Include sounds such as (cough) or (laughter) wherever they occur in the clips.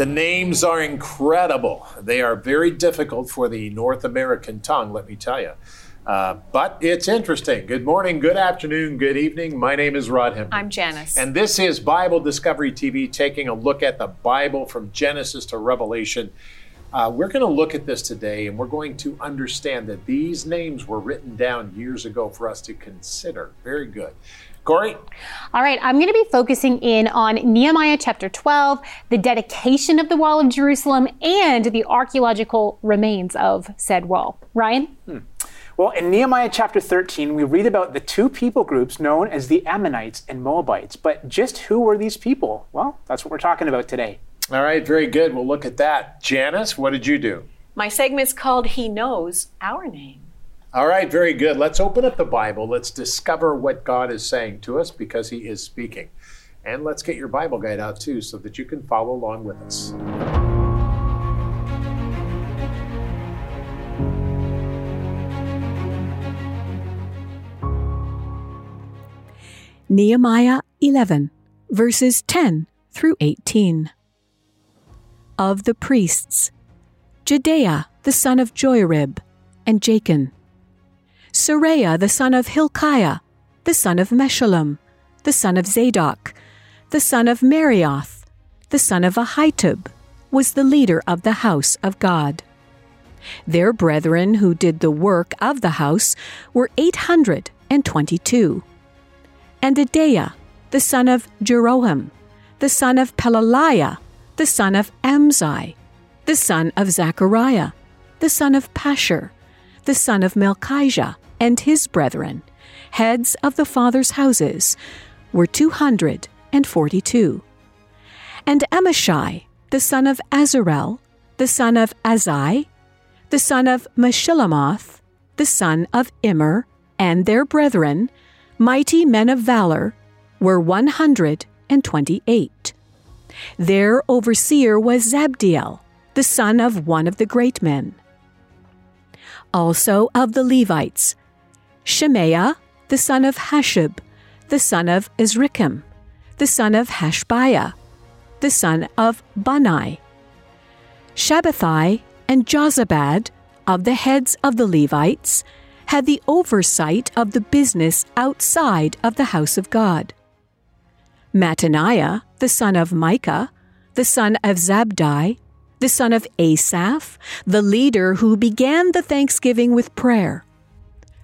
The names are incredible. They are very difficult for the North American tongue, let me tell you. Uh, but it's interesting. Good morning, good afternoon, good evening. My name is Rod Hembree. I'm Janice. And this is Bible Discovery TV, taking a look at the Bible from Genesis to Revelation. Uh, we're going to look at this today and we're going to understand that these names were written down years ago for us to consider. Very good. Corey? All right, I'm going to be focusing in on Nehemiah chapter 12, the dedication of the wall of Jerusalem, and the archaeological remains of said wall. Ryan? Hmm. Well, in Nehemiah chapter 13, we read about the two people groups known as the Ammonites and Moabites. But just who were these people? Well, that's what we're talking about today. All right, very good. We'll look at that. Janice, what did you do? My segment's called He Knows Our Name. All right, very good. Let's open up the Bible. Let's discover what God is saying to us because He is speaking. And let's get your Bible guide out too so that you can follow along with us. Nehemiah 11, verses 10 through 18. Of the priests, Jedaiah the son of Joiarib, and Jachin. Seraiah the son of Hilkiah, the son of Meshullam, the son of Zadok, the son of Meraioth, the son of Ahitub, was the leader of the house of God. Their brethren who did the work of the house were eight hundred and twenty-two and Adaiah, the son of Jeroham, the son of Pelaliah, the son of Amzi, the son of Zechariah, the son of Pashur, the son of Malchijah, and his brethren, heads of the fathers' houses, were two hundred and forty-two. And Amashai, the son of Azarel, the son of Azai, the son of Meshillemoth, the son of Immer, and their brethren, mighty men of valor, were 128. Their overseer was Zabdiel, the son of one of the great men. Also of the Levites, Shemaiah, the son of Hasshub, the son of Azrikam, the son of Hashbiah, the son of Bunai, Shabbethai and Jozabad, of the heads of the Levites, had the oversight of the business outside of the house of God. Mattaniah, the son of Micah, the son of Zabdi, the son of Asaph, the leader who began the thanksgiving with prayer.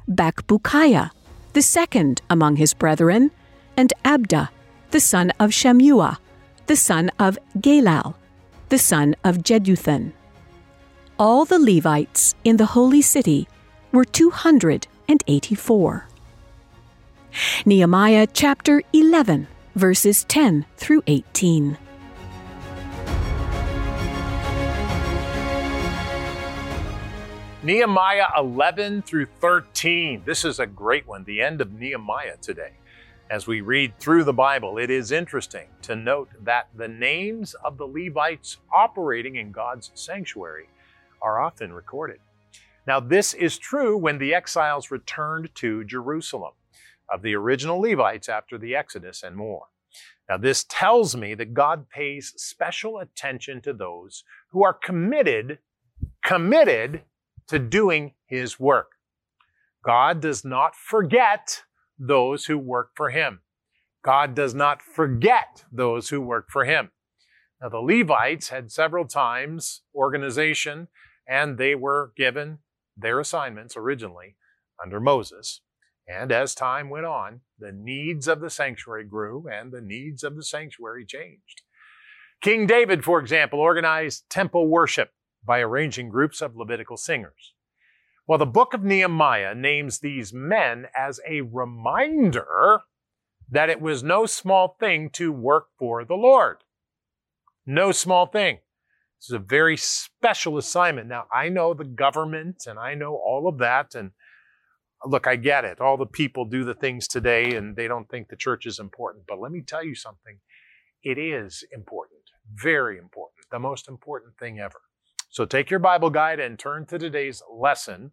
Bakbukiah, the second among his brethren, and Abda, the son of Shammua, the son of Galal, the son of Jeduthun. All the Levites in the holy city were 284. Nehemiah chapter 11, verses 10 through 18. Nehemiah 11 through 13. This is a great one, the end of Nehemiah today. As we read through the Bible, it is interesting to note that the names of the Levites operating in God's sanctuary are often recorded. Now, this is true when the exiles returned to Jerusalem, of the original Levites after the Exodus and more. Now, this tells me that God pays special attention to those who are committed, committed to doing His work. God does not forget those who work for Him. God does not forget those who work for Him. Now, the Levites had several times organization and they were given their assignments originally under Moses. And as time went on, the needs of the sanctuary grew and the needs of the sanctuary changed. King David, for example, organized temple worship by arranging groups of Levitical singers. Well, the book of Nehemiah names these men as a reminder that it was no small thing to work for the Lord. No small thing. This is a very special assignment. Now, I know the government and I know all of that. And look, I get it. All the people do the things today and they don't think the church is important. But let me tell you something it is important, very important, the most important thing ever. So take your Bible guide and turn to today's lesson.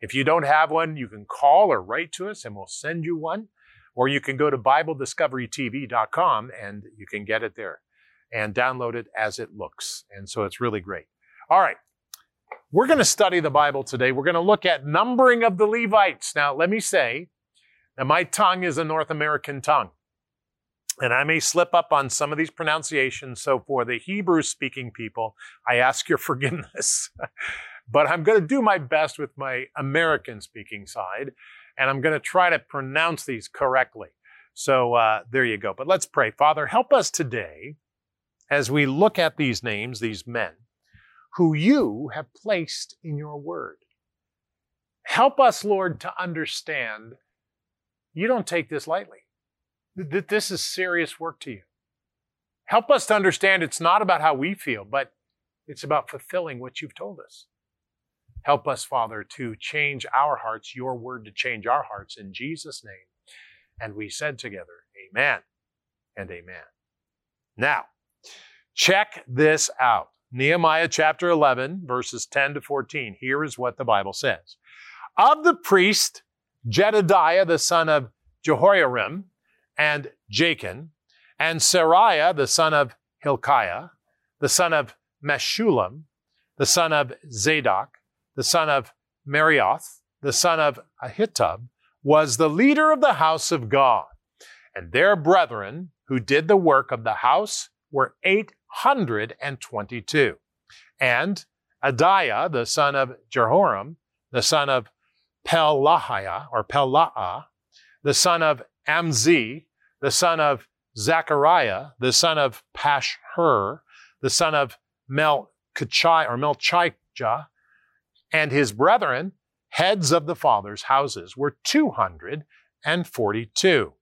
If you don't have one, you can call or write to us and we'll send you one. Or you can go to BibleDiscoveryTV.com and you can get it there. and download it as it looks. And so it's really great. All right. We're going to study the Bible today. We're going to look at numbering of the Levites. Now, let me say that my tongue is a North American tongue. And I may slip up on some of these pronunciations. So for the Hebrew speaking people, I ask your (laughs) forgiveness. but I'm going to do my best with my American speaking side. And I'm going to try to pronounce these correctly. So uh, there you go. But let's pray. Father, help us today as we look at these names, these men who you have placed in your word. Help us, Lord, to understand you don't take this lightly. That this is serious work to you. Help us to understand it's not about how we feel, but it's about fulfilling what you've told us. Help us, Father, to change our hearts, your word to change our hearts in Jesus' name. And we said together, Amen and Amen. Now, check this out. Nehemiah chapter 11, verses 10 to 14. Here is what the Bible says. Of the priest Jedediah, the son of Jehoiarim, and Jachin, and Seraiah, the son of Hilkiah, the son of Meshullam, the son of Zadok, the son of Meraioth, the son of Ahitub, was the leader of the house of God. And their brethren who did the work of the house were 822. And Adaiah, the son of Jehoram, the son of Pelahiah or Pelaa, the son of Amzi, the son of Zechariah, the son of Pashhur, the son of Melchijah or Melchijah, and his brethren, heads of the fathers' houses, were 242.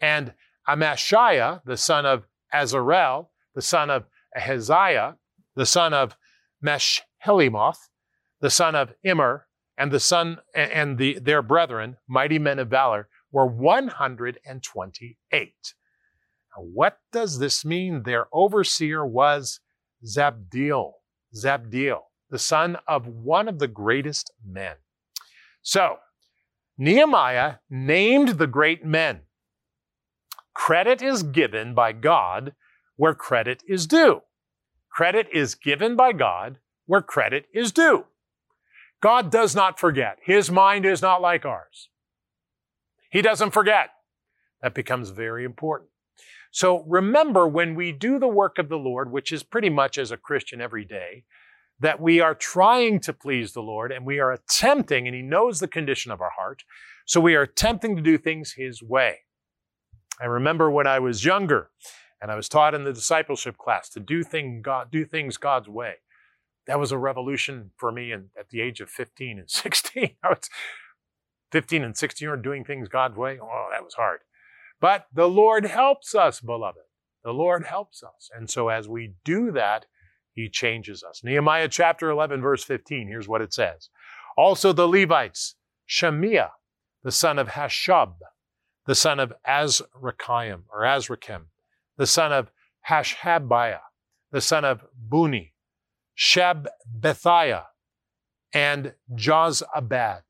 And Amashiah, the son of Azarel, the son of Ahaziah, the son of Meshillemoth, the son of Immer, and the son and the, their brethren, mighty men of valor, were 128. Now, what does this mean? Their overseer was Zabdiel, Zabdiel, the son of one of the greatest men. So, Nehemiah named the great men. Credit is given by God where credit is due. Credit is given by God where credit is due. God does not forget. His mind is not like ours. He doesn't forget. That becomes very important. So remember when we do the work of the Lord, which is pretty much as a Christian every day, that we are trying to please the Lord and we are attempting, and He knows the condition of our heart, so we are attempting to do things His way. I remember when I was younger and I was taught in the discipleship class to do, thing God, do things God's way that was a revolution for me and at the age of 15 and (laughs) 16. I was 15 and 16 are doing things God's way. Oh, that was hard. But the Lord helps us, beloved. The Lord helps us. And so as we do that, he changes us. Nehemiah chapter 11, verse 15, here's what it says. Also the Levites, Shemiah, the son of Hashab, the son of Azrakam, or Azrakam, the son of Hashabiah, the son of Buni, Shabbethiah, and Jozabad,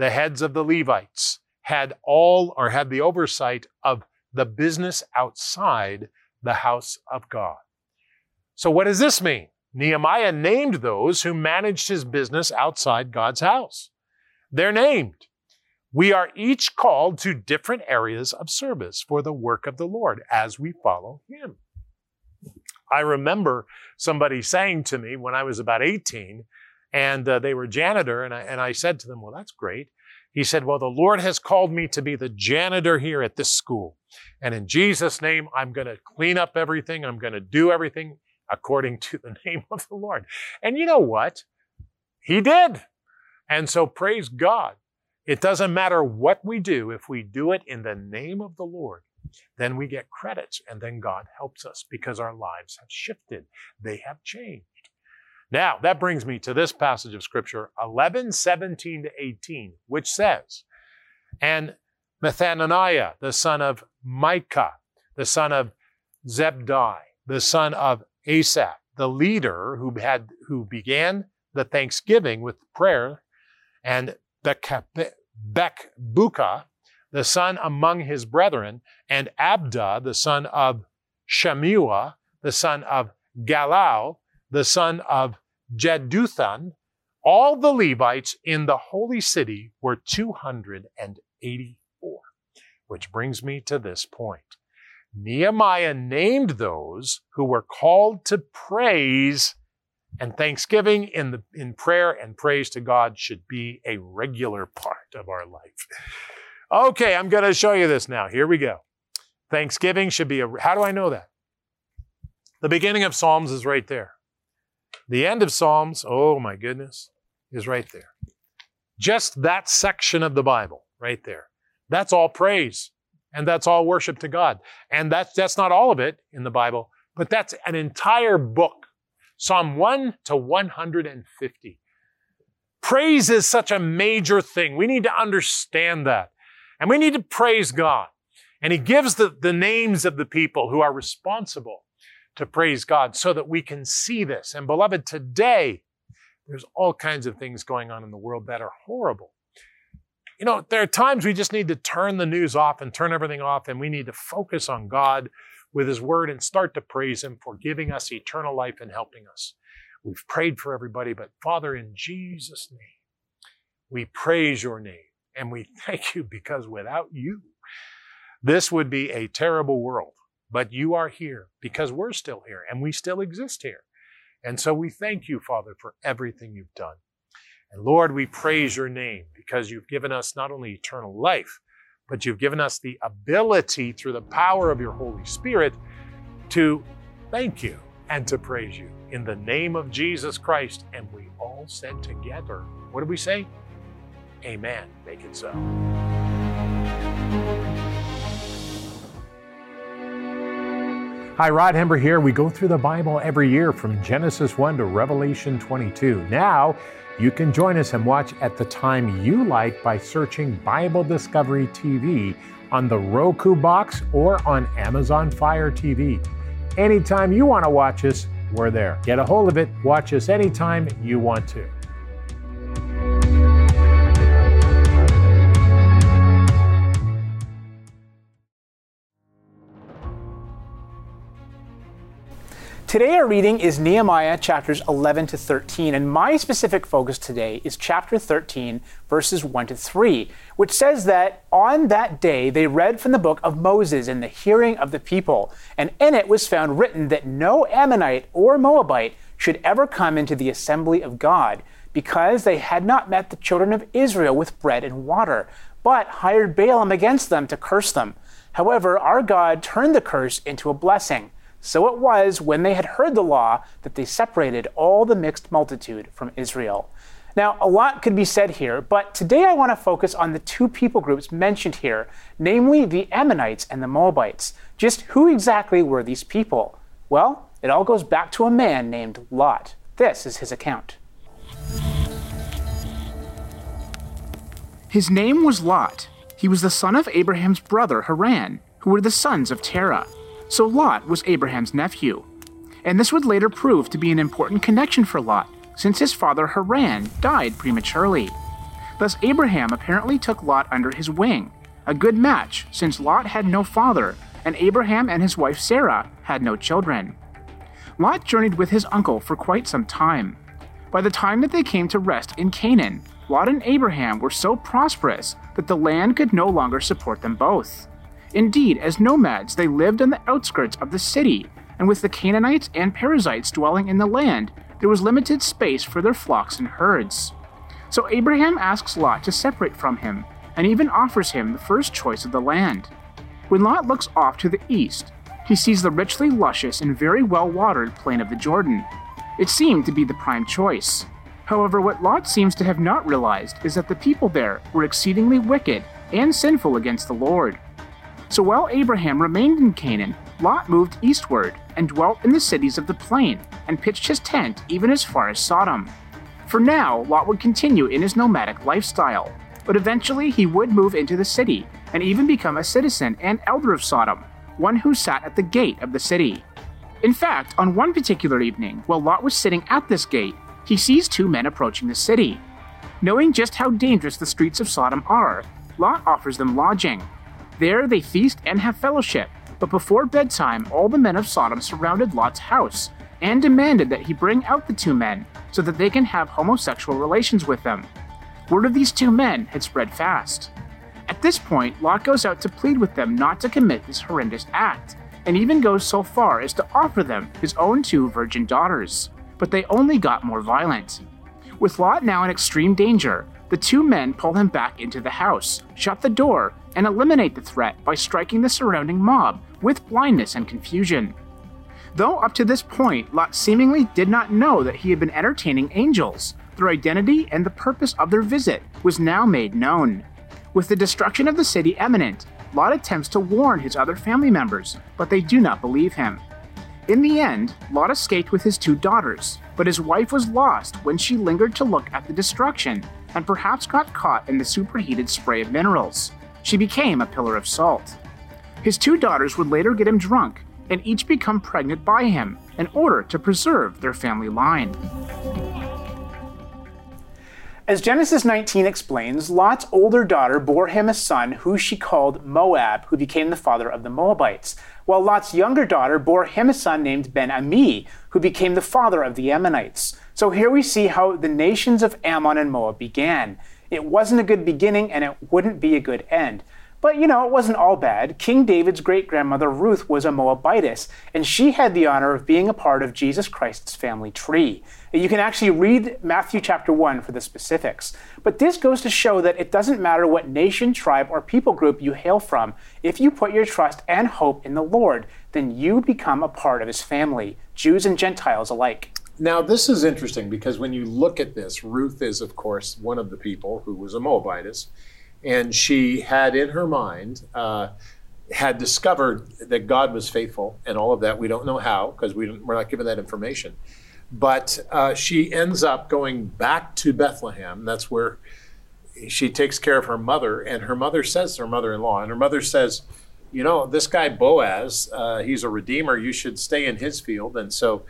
the heads of the Levites, had all or had the oversight of the business outside the house of God. So, what does this mean? Nehemiah named those who managed his business outside God's house. They're named. We are each called to different areas of service for the work of the Lord as we follow him. I remember somebody saying to me when I was about 18, and uh, they were janitor, and I, and I said to them, Well, that's great. He said, Well, the Lord has called me to be the janitor here at this school. And in Jesus' name, I'm going to clean up everything. I'm going to do everything according to the (laughs) name of the Lord. And you know what? He did. And so praise God. It doesn't matter what we do if we do it in the name of the Lord then we get credits, and then God helps us because our lives have shifted. They have changed. Now, that brings me to this passage of Scripture, 11, 17 to 18, which says, And Methaniah, the son of Micah, the son of Zebdi, the son of Asaph, the leader who had who began the thanksgiving with prayer, and Bekbuka, the son among his brethren, and Abda, the son of Shammua, the son of Galal, the son of Jeduthun. All the Levites in the holy city were 284. Which brings me to this point. Nehemiah named those who were called to praise and thanksgiving in the in prayer and praise to God should be a regular part of our life. Okay, I'm going to show you this now. Here we go. Thanksgiving should be a How do I know that? The beginning of Psalms is right there. The end of Psalms, oh my goodness, is right there. Just that section of the Bible right there. That's all praise and that's all worship to God. And that's that's not all of it in the Bible, but that's an entire book Psalm 1 to 150. Praise is such a major thing. We need to understand that. And we need to praise God. And He gives the, the names of the people who are responsible to praise God so that we can see this. And beloved, today, there's all kinds of things going on in the world that are horrible. You know, there are times we just need to turn the news off and turn everything off, and we need to focus on God with His Word and start to praise Him for giving us eternal life and helping us. We've prayed for everybody, but Father, in Jesus' name, we praise your name and we (laughs) thank you because without you, this would be a terrible world. But you are here because we're still here and we still exist here. And so we thank you, Father, for everything you've done. And Lord, we praise your name because you've given us not only eternal life, but you've given us the ability through the power of your Holy Spirit to thank you and to praise you in the name of Jesus Christ. And we all said together, what did we say? Amen. Make it so. Hi, Rod Hembree here. We go through the Bible every year from Genesis 1 to Revelation 22. Now, you can join us and watch at the time you like by searching Bible Discovery TV on the Roku box or on Amazon Fire TV. Anytime you want to watch us, we're there. Get a hold of it, watch us anytime you want to. Today, our reading is Nehemiah chapters 11 to 13, and my specific focus today is chapter 13, verses 1 to 3, which says that on that day they read from the book of Moses in the hearing of the people, and in it was found written that no Ammonite or Moabite should ever come into the assembly of God, because they had not met the children of Israel with bread and water, but hired Balaam against them to curse them. However, our God turned the curse into a blessing. So it was when they had heard the law that they separated all the mixed multitude from Israel. Now, a lot could be said here, but today I want to focus on the two people groups mentioned here, namely the Ammonites and the Moabites. Just who exactly were these people? Well, it all goes back to a man named Lot. This is his account. His name was Lot. He was the son of Abraham's brother Haran, who were the sons of Terah. So Lot was Abraham's nephew. And this would later prove to be an important connection for Lot, since his father Haran died prematurely. Thus, Abraham apparently took Lot under his wing, a good match since Lot had no father and Abraham and his wife Sarah had no children. Lot journeyed with his uncle for quite some time. By the time that they came to rest in Canaan, Lot and Abraham were so prosperous that the land could no longer support them both. Indeed, as nomads, they lived on the outskirts of the city, and with the Canaanites and Perizzites dwelling in the land, there was limited space for their flocks and herds. So Abraham asks Lot to separate from him, and even offers him the first choice of the land. When Lot looks off to the east, he sees the richly luscious and very well watered plain of the Jordan. It seemed to be the prime choice. However, what Lot seems to have not realized is that the people there were exceedingly wicked and sinful against the Lord. So while Abraham remained in Canaan, Lot moved eastward and dwelt in the cities of the plain and pitched his tent even as far as Sodom. For now, Lot would continue in his nomadic lifestyle, but eventually he would move into the city and even become a citizen and elder of Sodom, one who sat at the gate of the city. In fact, on one particular evening, while Lot was sitting at this gate, he sees two men approaching the city. Knowing just how dangerous the streets of Sodom are, Lot offers them lodging there they feast and have fellowship, But before bedtime, all the men of Sodom surrounded Lot's house and demanded that he bring out the two men so that they can have homosexual relations with them. Word of these two men had spread fast. At this point, Lot goes out to plead with them not to commit this horrendous act, and even goes so far as to offer them his own two virgin daughters. But they only got more violent. With Lot now in extreme danger, the two men pull him back into the house, shut the door, and eliminate the threat by striking the surrounding mob with blindness and confusion. Though up to this point, Lot seemingly did not know that he had been entertaining angels, their identity and the purpose of their visit was now made known. With the destruction of the city imminent, Lot attempts to warn his other family members, but they do not believe him. In the end, Lot escaped with his two daughters, but his wife was lost when she lingered to look at the destruction and perhaps got caught in the superheated spray of minerals. She became a pillar of salt. His two daughters would later get him drunk and each become pregnant by him in order to preserve their family line. As Genesis 19 explains, Lot's older daughter bore him a son who she called Moab, who became the father of the Moabites, while Lot's younger daughter bore him a son named Ben Ami, who became the father of the Ammonites. So here we see how the nations of Ammon and Moab began. It wasn't a good beginning and it wouldn't be a good end. But you know, it wasn't all bad. King David's great grandmother Ruth was a Moabitess, and she had the honor of being a part of Jesus Christ's family tree. You can actually read Matthew chapter 1 for the specifics. But this goes to show that it doesn't matter what nation, tribe, or people group you hail from. If you put your trust and hope in the Lord, then you become a part of his family, Jews and Gentiles alike. Now, this is interesting because when you look at this, Ruth is, of course, one of the people who was a Moabitess and she had in her mind uh, had discovered that God was faithful and all of that. We don't know how because we we're not given that information. But uh, she ends up going back to Bethlehem. That's where she takes care of her mother, and her mother says to her mother-in-law, and her mother says, "You know, this guy Boaz, uh, he's a redeemer. You should stay in his field." And so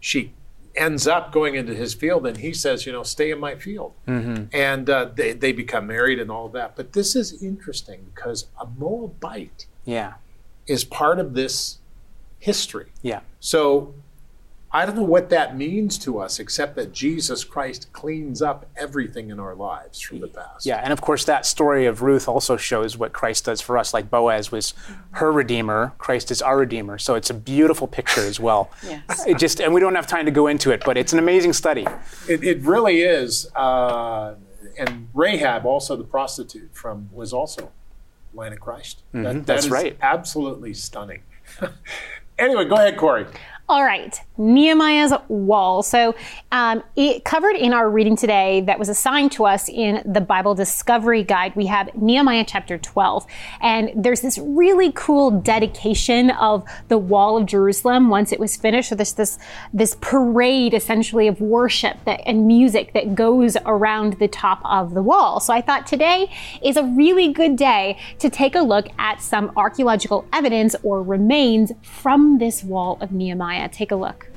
she ends up going into his field and he says, you know, stay in my field. Mm-hmm. And uh, they, they become married and all of that. But this is interesting because a Moabite yeah. is part of this history. Yeah. So I don't know what that means to us, except that Jesus Christ cleans up everything in our lives from the past. Yeah, and of course, that story of Ruth also shows what Christ does for us. Like Boaz was her redeemer, Christ is our redeemer. So it's a beautiful picture as well. (laughs) yes. It just, and we don't have time to go into it, but it's an amazing study. It, it really is. Uh, and Rahab, also the prostitute from, was also line of Christ. Mm-hmm, that, that that's is right. Absolutely stunning. (laughs) anyway, go ahead, Corey. All right, Nehemiah's wall. So um, it covered in our reading today that was assigned to us in the Bible Discovery Guide. We have Nehemiah chapter 12, and there's this really cool dedication of the wall of Jerusalem once it was finished. So there's this this parade essentially of worship that, and music that goes around the top of the wall. So I thought today is a really good day to take a look at some archaeological evidence or remains from this wall of Nehemiah. Take a look.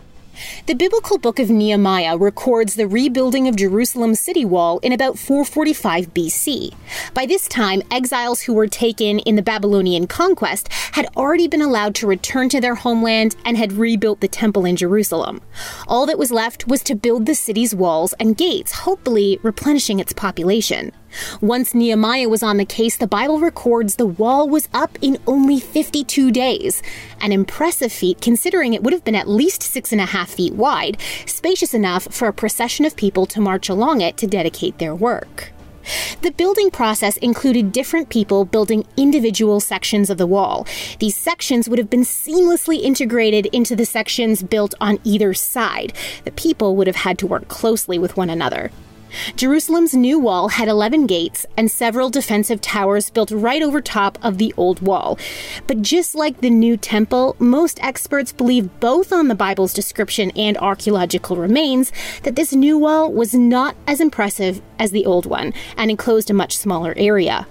The biblical book of Nehemiah records the rebuilding of Jerusalem's city wall in about 445 BC. By this time, exiles who were taken in the Babylonian conquest had already been allowed to return to their homeland and had rebuilt the temple in Jerusalem. All that was left was to build the city's walls and gates, hopefully replenishing its population. Once Nehemiah was on the case, the Bible records the wall was up in only 52 days. An impressive feat considering it would have been at least six and a half feet wide, spacious enough for a procession of people to march along it to dedicate their work. The building process included different people building individual sections of the wall. These sections would have been seamlessly integrated into the sections built on either side. The people would have had to work closely with one another. Jerusalem's new wall had 11 gates and several defensive towers built right over top of the old wall. But just like the new temple, most experts believe both on the Bible's description and archaeological remains that this new wall was not as impressive as the old one and enclosed a much smaller area.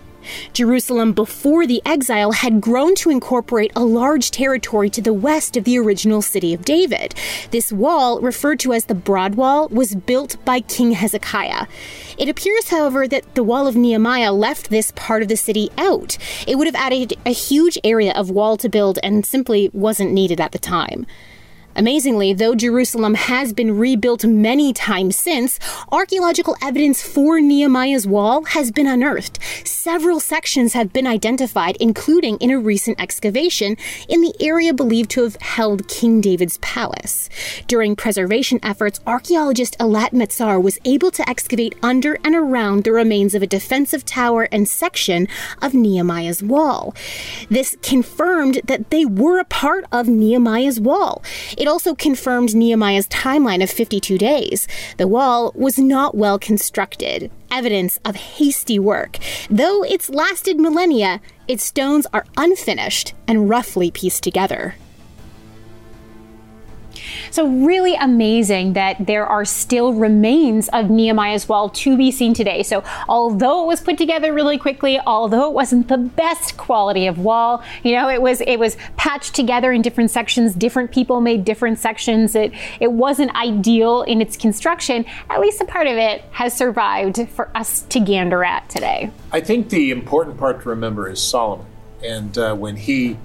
Jerusalem before the exile had grown to incorporate a large territory to the west of the original city of David. This wall, referred to as the Broad Wall, was built by King Hezekiah. It appears, however, that the Wall of Nehemiah left this part of the city out. It would have added a huge area of wall to build and simply wasn't needed at the time. Amazingly, though Jerusalem has been rebuilt many times since, archaeological evidence for Nehemiah's wall has been unearthed. Several sections have been identified, including in a recent excavation in the area believed to have held King David's palace. During preservation efforts, archaeologist Eilat Mazar was able to excavate under and around the remains of a defensive tower and section of Nehemiah's wall. This confirmed that they were a part of Nehemiah's wall. It also confirmed Nehemiah's timeline of 52 days. The wall was not well constructed, evidence of hasty work. Though it's lasted millennia, its stones are unfinished and roughly pieced together. So, really amazing that there are still remains of Nehemiah's wall to be seen today. So, although it was put together really quickly, although it wasn't the best quality of wall, you know, it was it was patched together in different sections. Different people made different sections. It it wasn't ideal in its construction. At least a part of it has survived for us to gander at today. I think the important part to remember is Solomon, and uh, when he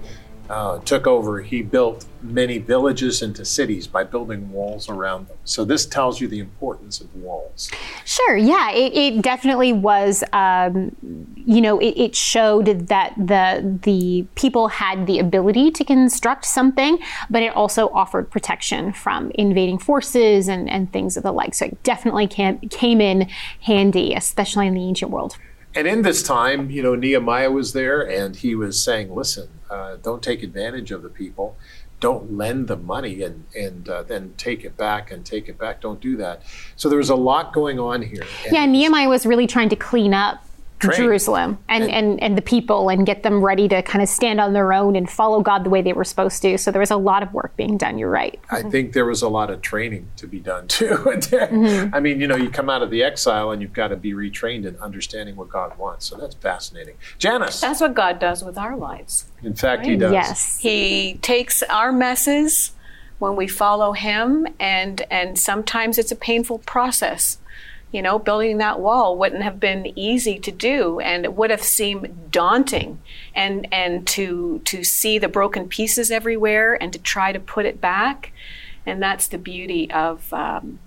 uh, took over, he built many villages into cities by building walls around them. So this tells you the importance of walls. Sure. Yeah, it, it definitely was. Um, you know, it, it, showed that the the people had the ability to construct something, but it also offered protection from invading forces and, and things of the like. So it definitely came came in handy, especially in the ancient world. And in this time, you know, Nehemiah was there and he was saying, listen, uh, don't take advantage of the people. Don't lend the money and, and uh, then take it back and take it back. Don't do that. So there was a lot going on here. yeah, Nehemiah was really trying to clean up Train. Jerusalem and, and, and, and, the people and get them ready to kind of stand on their own and follow God the way they were supposed to. So there was a lot of work being done. You're right. I mm-hmm. think there was a lot of training to be done (laughs) too. mm-hmm. I mean, you know, you come out of the exile and you've got to be retrained in understanding what God wants. So that's fascinating. Janice. That's what God does with our lives. In fact, right? He does. Yes. He takes our messes when we follow Him, and and sometimes it's a painful process you know, building that wall wouldn't have been easy to do and it would have seemed daunting. And and to to see the broken pieces everywhere and to try to put it back. And that's the beauty of um,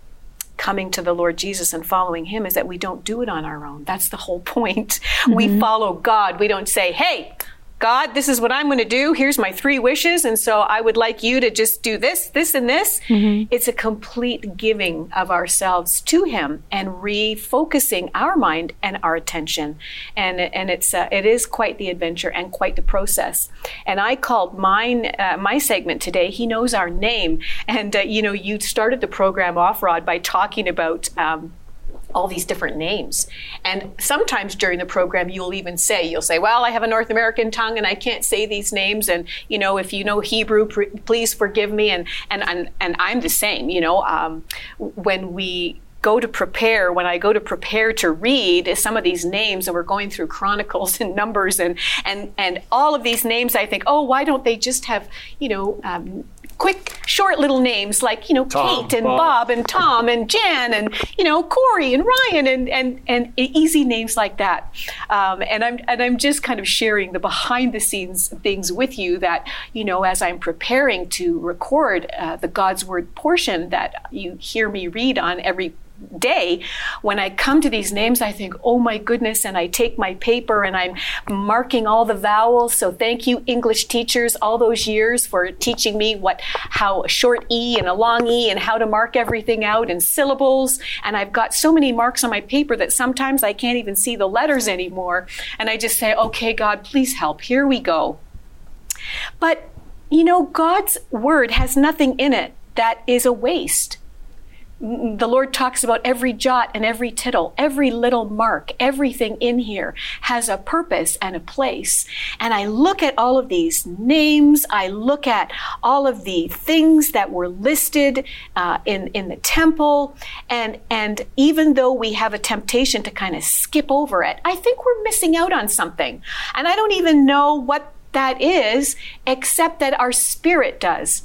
coming to the Lord Jesus and following Him is that we don't do it on our own. That's the whole (laughs) point. Mm-hmm. We follow God. We don't say, hey, God, this is what I'm going to do. Here's my three wishes. And so I would like you to just do this, this, and this. Mm-hmm. It's a complete giving of ourselves to Him and refocusing our mind and our attention. And, and it's, uh, it is quite the adventure and quite the process. And I called mine, uh, my segment today, He Knows Our Name. And, uh, you know, you started the program off, Rod, by talking about, um, all these different names. And sometimes during the program, you'll even say, you'll say, well, I have a North American tongue and I can't say these names. And, you know, if you know Hebrew, pr- please forgive me. And, and, and, and I'm the same, you know, um, when we go to prepare when i go to prepare to read some of these names and we're going through chronicles (laughs) and numbers and and and all of these names i think oh why don't they just have you know um, quick, short little names like, you know, Tom, Kate and Bob. Bob. and Tom and Jan and, you know, Corey and Ryan and, and, and easy names like that. Um, and, I'm, and I'm just kind of sharing the behind the scenes things with you that, you know, as I'm preparing to record uh, the God's Word portion that you hear me read on every day, when I come to these names, I think, oh my goodness, and I take my paper and I'm marking all the vowels. So thank you, English teachers, all those years for teaching me what, how a short E and a long E and how to mark everything out in syllables. And I've got so many marks on my paper that sometimes I can't even see the letters anymore. And I just say, okay, God, please help. Here we go. But, you know, God's word has nothing in it that is a waste the Lord talks about every jot and every tittle, every little mark, everything in here has a purpose and a place. And I look at all of these names, I look at all of the things that were listed uh, in, in the temple, and, and even though we have a temptation to kind of skip over it, I think we're missing out on something. And I don't even know what that is, except that our spirit does.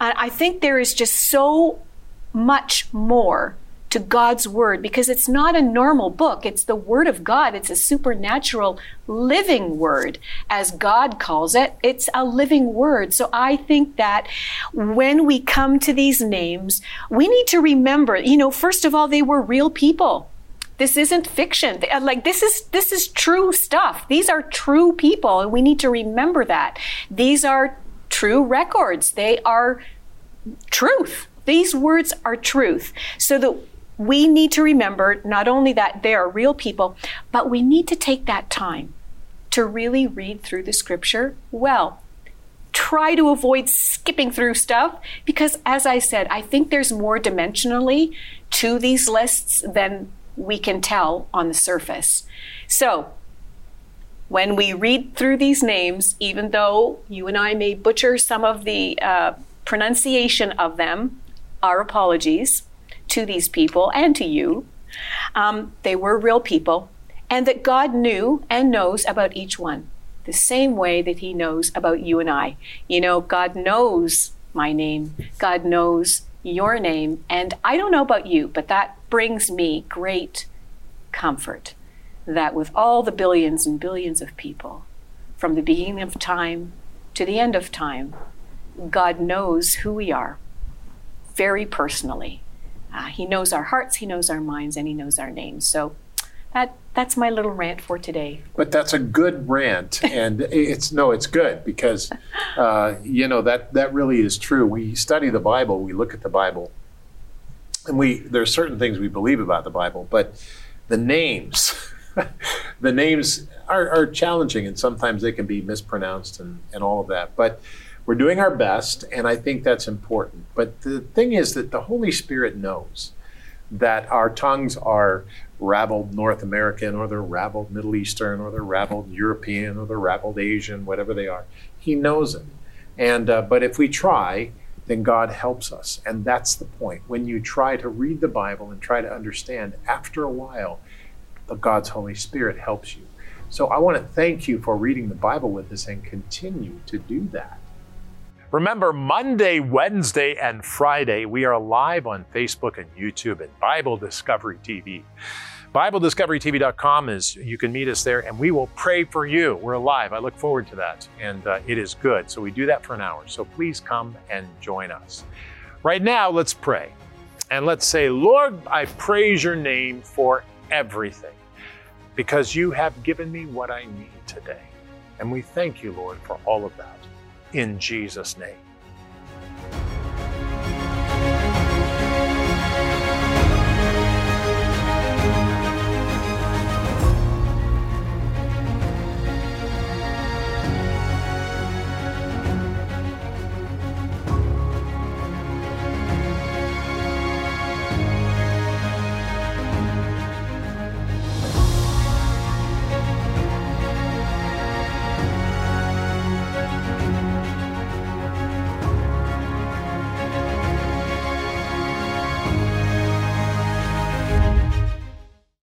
I think there is just so much more to God's Word because it's not a normal book. It's the Word of God. It's a supernatural living Word, as God calls it. It's a living Word. So I think that when we come to these names, we need to remember, you know, first of all, they were real people. This isn't fiction. Uh, like this is this is true stuff. These are true people, and we need to remember that. These are true records. They are truth. These words are truth. So that we need to remember not only that they are real people, but we need to take that time to really read through the scripture well. Try to avoid skipping through stuff because, as I said, I think there's more dimensionally to these lists than we can tell on the surface. So, when we read through these names, even though you and I may butcher some of the uh, pronunciation of them, our apologies to these people and to you. Um, they were real people, and that God knew and knows about each one the same way that He knows about you and I. You know, God knows my name, God knows your name, and I don't know about you, but that brings me great comfort that with all the billions and billions of people, from the beginning of time to the end of time, God knows who we are very personally. Uh, he knows our hearts, he knows our minds, and he knows our names. So that that's my little rant for today. But that's a good rant, (laughs) and it's no, it's good because uh, you know that that really is true. We study the Bible, we look at the Bible, and we there are certain things we believe about the Bible, but the names, (laughs) the names are, are challenging, and sometimes they can be mispronounced and, and all of that. But we're doing our best, and I think that's important. But the thing is that the Holy Spirit knows that our tongues are rabbled North American, or they're rabbled Middle Eastern, or they're rabbled European, or they're rabbled Asian, whatever they are. He knows it. And uh, but if we try, then God helps us, and that's the point. When you try to read the Bible and try to understand, after a while, God's Holy Spirit helps you. So I want to thank you for reading the Bible with us and continue to do that. Remember, Monday, Wednesday, and Friday, we are live on Facebook and YouTube and Bible Discovery TV. BibleDiscoveryTV.com is, you can meet us there and we will pray for you. We're alive. I look forward to that. And uh, it is good. So we do that for an hour. So please come and join us. Right now, let's pray. And let's say, Lord, I praise your name for everything because you have given me what I need today. And we thank you, Lord, for all of that in Jesus' name.